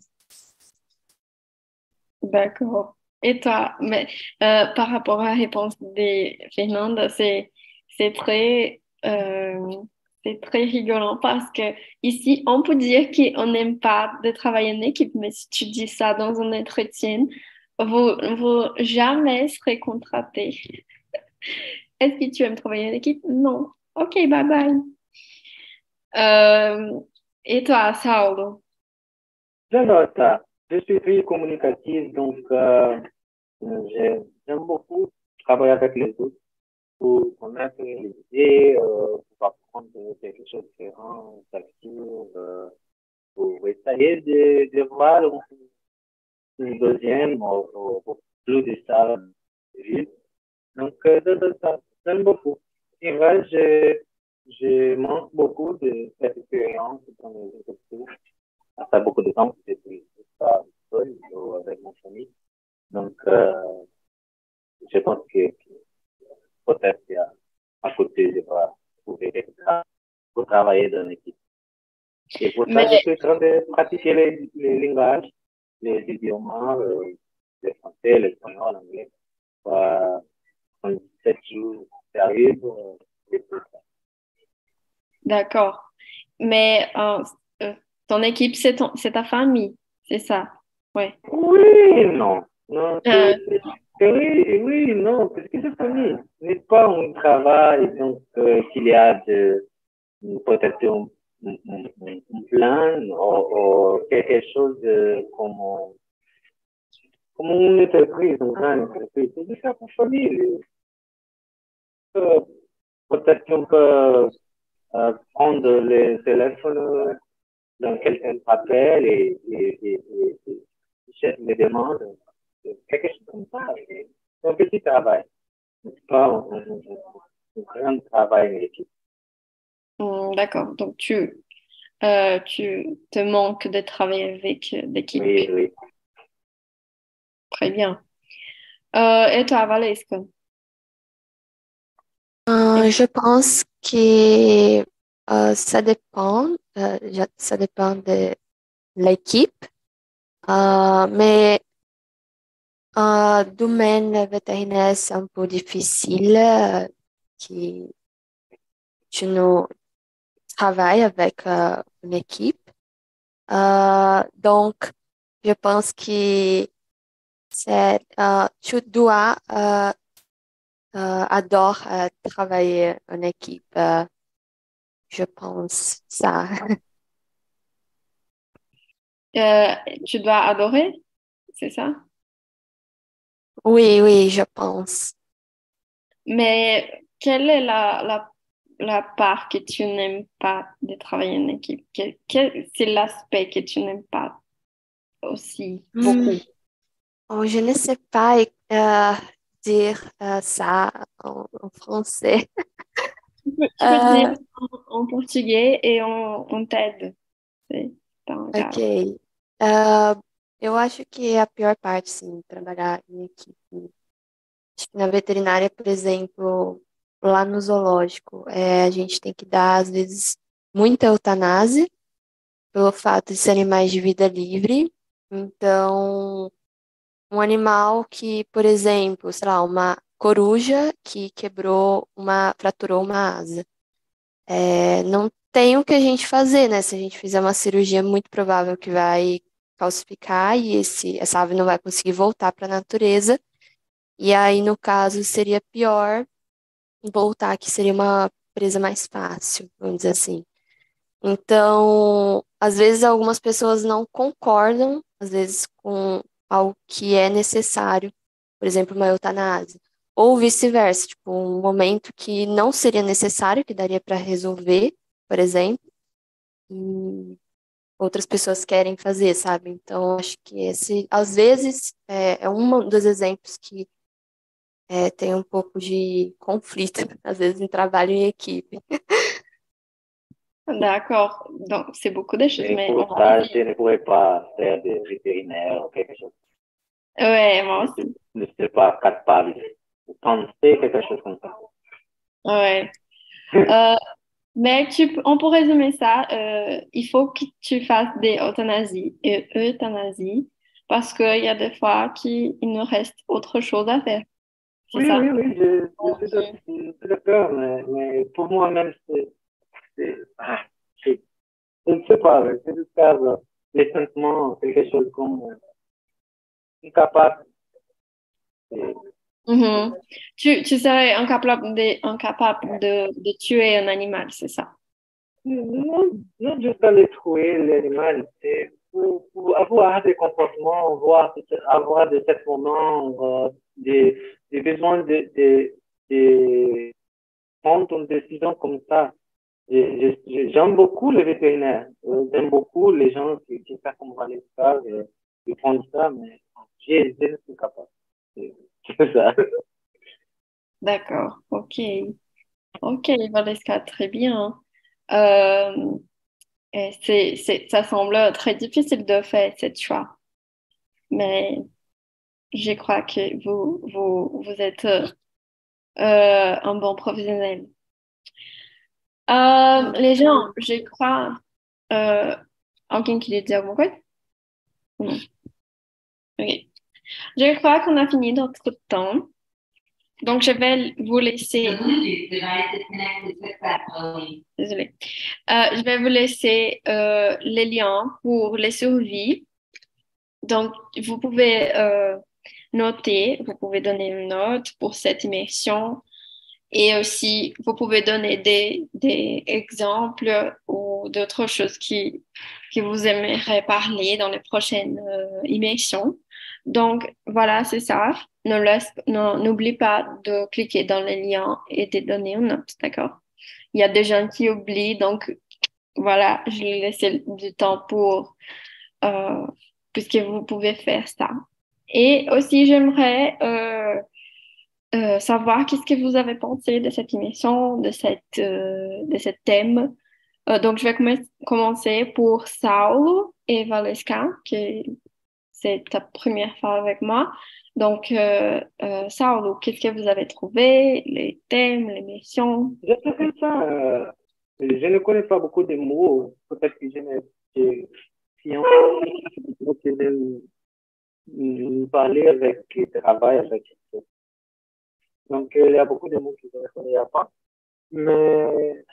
D'accord. Et toi, mais, par rapport à la réponse de Fernanda, c'est très très rigolant parce que ici, on peut dire qu'on n'aime pas de travailler en équipe, mais si tu dis ça dans un entretien, vous, vous jamais serez contraté. Est-ce que tu aimes travailler en équipe? Non. Ok, bye bye. Euh, et toi, Saulo? J'adore ça. Je suis très communicative, donc euh, j'aime beaucoup travailler avec les autres pour connaître les idées, euh, pour apprendre quelque chose de différent, euh, pour essayer de, de voir une deuxième ou, ou plus de ça Donc, j'aime beaucoup. Et vrai, je, je manque beaucoup de cette expérience dans les entreprises. Ça fait beaucoup de temps que je suis pas seul ou avec mon famille. Donc, euh, je pense que peut-être qu'à côté, je vais trouver quelqu'un pour travailler dans l'équipe. Et pour ça, je suis en train de pratiquer les, les langages, les idiomes, euh, le français, l'espagnol, l'anglais. Euh, en 7 jours, ça arrive, euh, et tout ça. D'accord. Mais euh, euh, ton équipe, c'est ton- c'est ta famille, c'est ça? Ouais. Oui, non. Non, c'est- Euh. oui, oui, non, parce que c'est famille. Ce n'est pas un travail, donc, euh, qu'il y a de, peut-être un, un, plan ou, ou quelque chose de, comme, comme une entreprise, une grande entreprise. C'est juste pour famille. Peut-être qu'on peut euh, prendre le téléphone dans quelqu'un appelle et, et, et, et, et cherche les demandes, quelque chose comme ça. C'est un petit travail. C'est pas? Un, un, un- grand travail en équipe. Hmm, d'accord. Donc, tu, euh, tu te manques de travailler avec euh, l'équipe. Oui, oui. Très bien. Euh, et toi, Valesca? Euh, je pense que euh, ça dépend, euh, ça dépend de l'équipe, Euh, mais euh, domaine vétérinaire, c'est un peu difficile, qui tu nous travailles avec une équipe. Donc, je pense que c'est, tu dois adore euh, travailler en équipe. euh, je pense ça. Euh, tu dois adorer, c'est ça? Oui, oui, je pense. Mais quelle est la, la, la part que tu n'aimes pas de travailler en équipe? Quel, quel- c'est l'aspect que tu n'aimes pas aussi beaucoup? Hmm. Oh, je ne sais pas euh, dire euh, ça en, en français. Tu peux, tu peux dire en, en portugais et on, on t'aide. Ok. Ah, eu acho que a pior parte, sim, trabalhar em equipe. Acho que na veterinária, por exemplo, lá no zoológico, é, a gente tem que dar, às vezes, muita eutanásia, pelo fato de ser animais de vida livre. Então, um animal que, por exemplo, sei lá, uma coruja que quebrou uma, fraturou uma asa. É, não tem o que a gente fazer, né? Se a gente fizer uma cirurgia, é muito provável que vai calcificar e esse, essa ave não vai conseguir voltar para a natureza. E aí, no caso, seria pior voltar, que seria uma presa mais fácil, vamos dizer assim. Então, às vezes algumas pessoas não concordam, às vezes com algo que é necessário, por exemplo, uma eutanásia, ou vice-versa, tipo, um momento que não seria necessário, que daria para resolver, por exemplo, e outras pessoas querem fazer, sabe? Então, acho que esse, às vezes, é, é um dos exemplos que é, tem um pouco de conflito, às vezes, em trabalho em equipe. D'accord. Donc, c'est beaucoup de choses. Mais pour ça, je ne pourrais pas faire de vétérinaire ou quelque chose. Ouais, moi aussi. Je ne suis pas capable de penser quelque chose comme ça. Ouais. euh, mais tu, on peut résumer ça. Euh, il faut que tu fasses des euthanasies et euthanasies parce qu'il y a des fois qu'il nous reste autre chose à faire. Oui, ça? oui, oui, je, je suis d'accord, mais, mais pour moi-même, c'est je ne sais pas, c'est de faire les sentiments, quelque chose comme incapable. Mm -hmm. tu, tu serais incapable de, incapable de, de tuer un animal, c'est ça? Non, non juste aller tuer l'animal, c'est pour, pour, avoir des comportements, avoir, avoir de ces moments, euh, des, des besoins de, de, de prendre une décision comme ça. J'aime beaucoup les vétérinaires. J'aime beaucoup les gens qui, qui savent comment aller et qui font ça, mais ne suis capable. C'est ça. D'accord, ok. Ok, Valeska, très bien. Euh, c'est, c'est, ça semble très difficile de faire cette choix. Mais je crois que vous, vous, vous êtes euh, un bon professionnel. Euh, les gens, je crois. Euh, quelqu'un qui dit mon quoi? Non. Ok. Je crois qu'on a fini notre temps. Donc, je vais vous laisser. Désolée. Euh, je vais vous laisser euh, les liens pour les survies. Donc, vous pouvez euh, noter, vous pouvez donner une note pour cette immersion. Et aussi, vous pouvez donner des, des exemples ou d'autres choses qui, qui vous aimeraient parler dans les prochaines euh, émissions. Donc, voilà, c'est ça. N'oublie pas de cliquer dans les liens et de donner une note, d'accord? Il y a des gens qui oublient, donc voilà, je vais laisser du temps pour, euh, puisque vous pouvez faire ça. Et aussi, j'aimerais euh, euh, savoir qu'est-ce que vous avez pensé de cette émission, de, cette, euh, de ce thème. Euh, donc, je vais com commencer pour Saulo et Valeska, qui c'est ta première fois avec moi. Donc, Saulo, qu'est-ce que vous avez trouvé, les thèmes, l'émission? Je trouve ça, je ne connais pas beaucoup de mots, peut-être que je n'ai je parler avec, qui travaille avec donc, il y a beaucoup de mots qui ne connaissent pas. Mais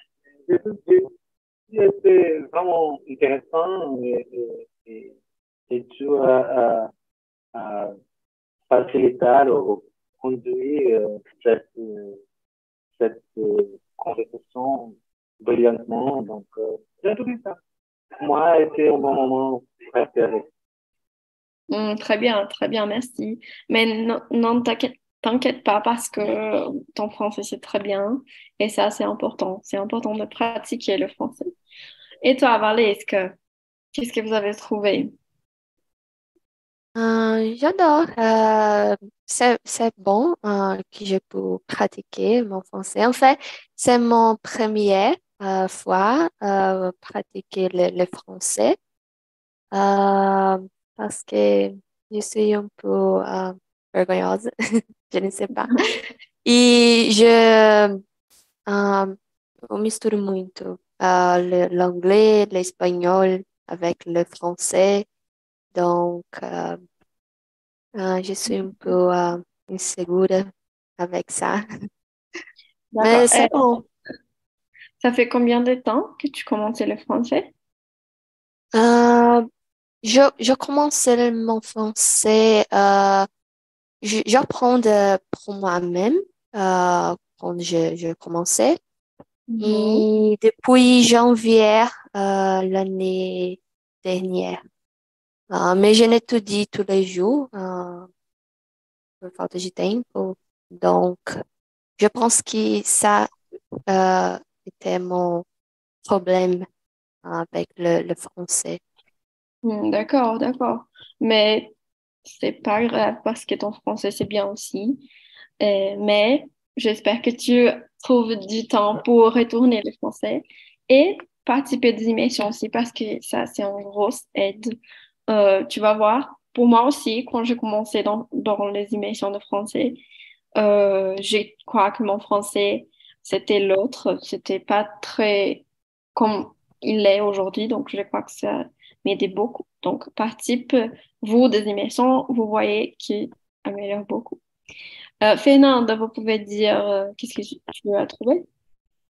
c'était vraiment intéressant et, et, et tu à, faciliter ou conduire cette, cette conversation brillamment. Donc, j'ai trouvé ça. Moi, c'était un bon moment préféré. Mmh, très bien, très bien, merci. Mais non, non t'inquiète T'inquiète pas parce que ton français c'est très bien et ça c'est important. C'est important de pratiquer le français. Et toi, Valérie, qu'est-ce que vous avez trouvé? Euh, j'adore. Euh, c'est, bon euh, que je peux pratiquer mon français. En fait, c'est mon première fois pratiquer le, le français parce que je suis un peu vergonhosa, je ne sais pas. E je uh, misturo muito uh, l'anglais, l'espagnol avec le français. Donc, uh, je suis un peu insegura avec ça. Mais c'est bon. Ça fait combien de temps que tu commences le français? Euh, je, je commence seulement français. Euh, J'apprends pour moi-même euh, quand je, je commençais. Mhm. Et depuis janvier euh, l'année dernière. Euh, mais je n'étudie tous les jours euh, pour falta de tempo. Donc, je pense que ça euh, était mon problème avec le, le français. Hmm, D'accord, d'accord. Mais c'est pas grave parce que ton français c'est bien aussi. Euh, mais j'espère que tu trouves du temps pour retourner le français et participer des émissions aussi parce que ça c'est une grosse aide. Euh, tu vas voir, pour moi aussi, quand j'ai commencé dans, dans les émissions de français, euh, je crois que mon français c'était l'autre, c'était pas très comme il est aujourd'hui, donc je crois que ça m'aidait beaucoup. Donc, participe, vous, des émissions, vous voyez qui améliore beaucoup. Euh, vous pouvez dire euh, qu'est-ce que tu tu as trouvé?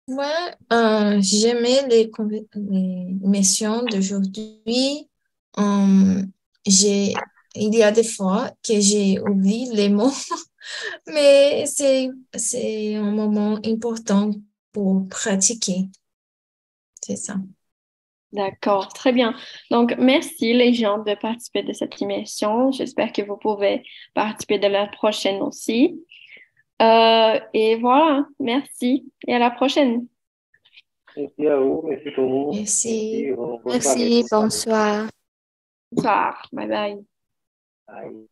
Ouais, euh, j'aimais les, les émissions d'aujourd'hui. Hum, il y a des fois que j'ai oublié les mots, mais c'est un moment important pour pratiquer. C'est ça. D'accord, très bien. Donc, merci les gens de participer de cette émission. J'espère que vous pouvez participer de la prochaine aussi. Euh, et voilà, merci et à la prochaine. Merci à vous, merci tout le monde. Merci. Merci, bonsoir. Bonsoir, bye bye. Bye.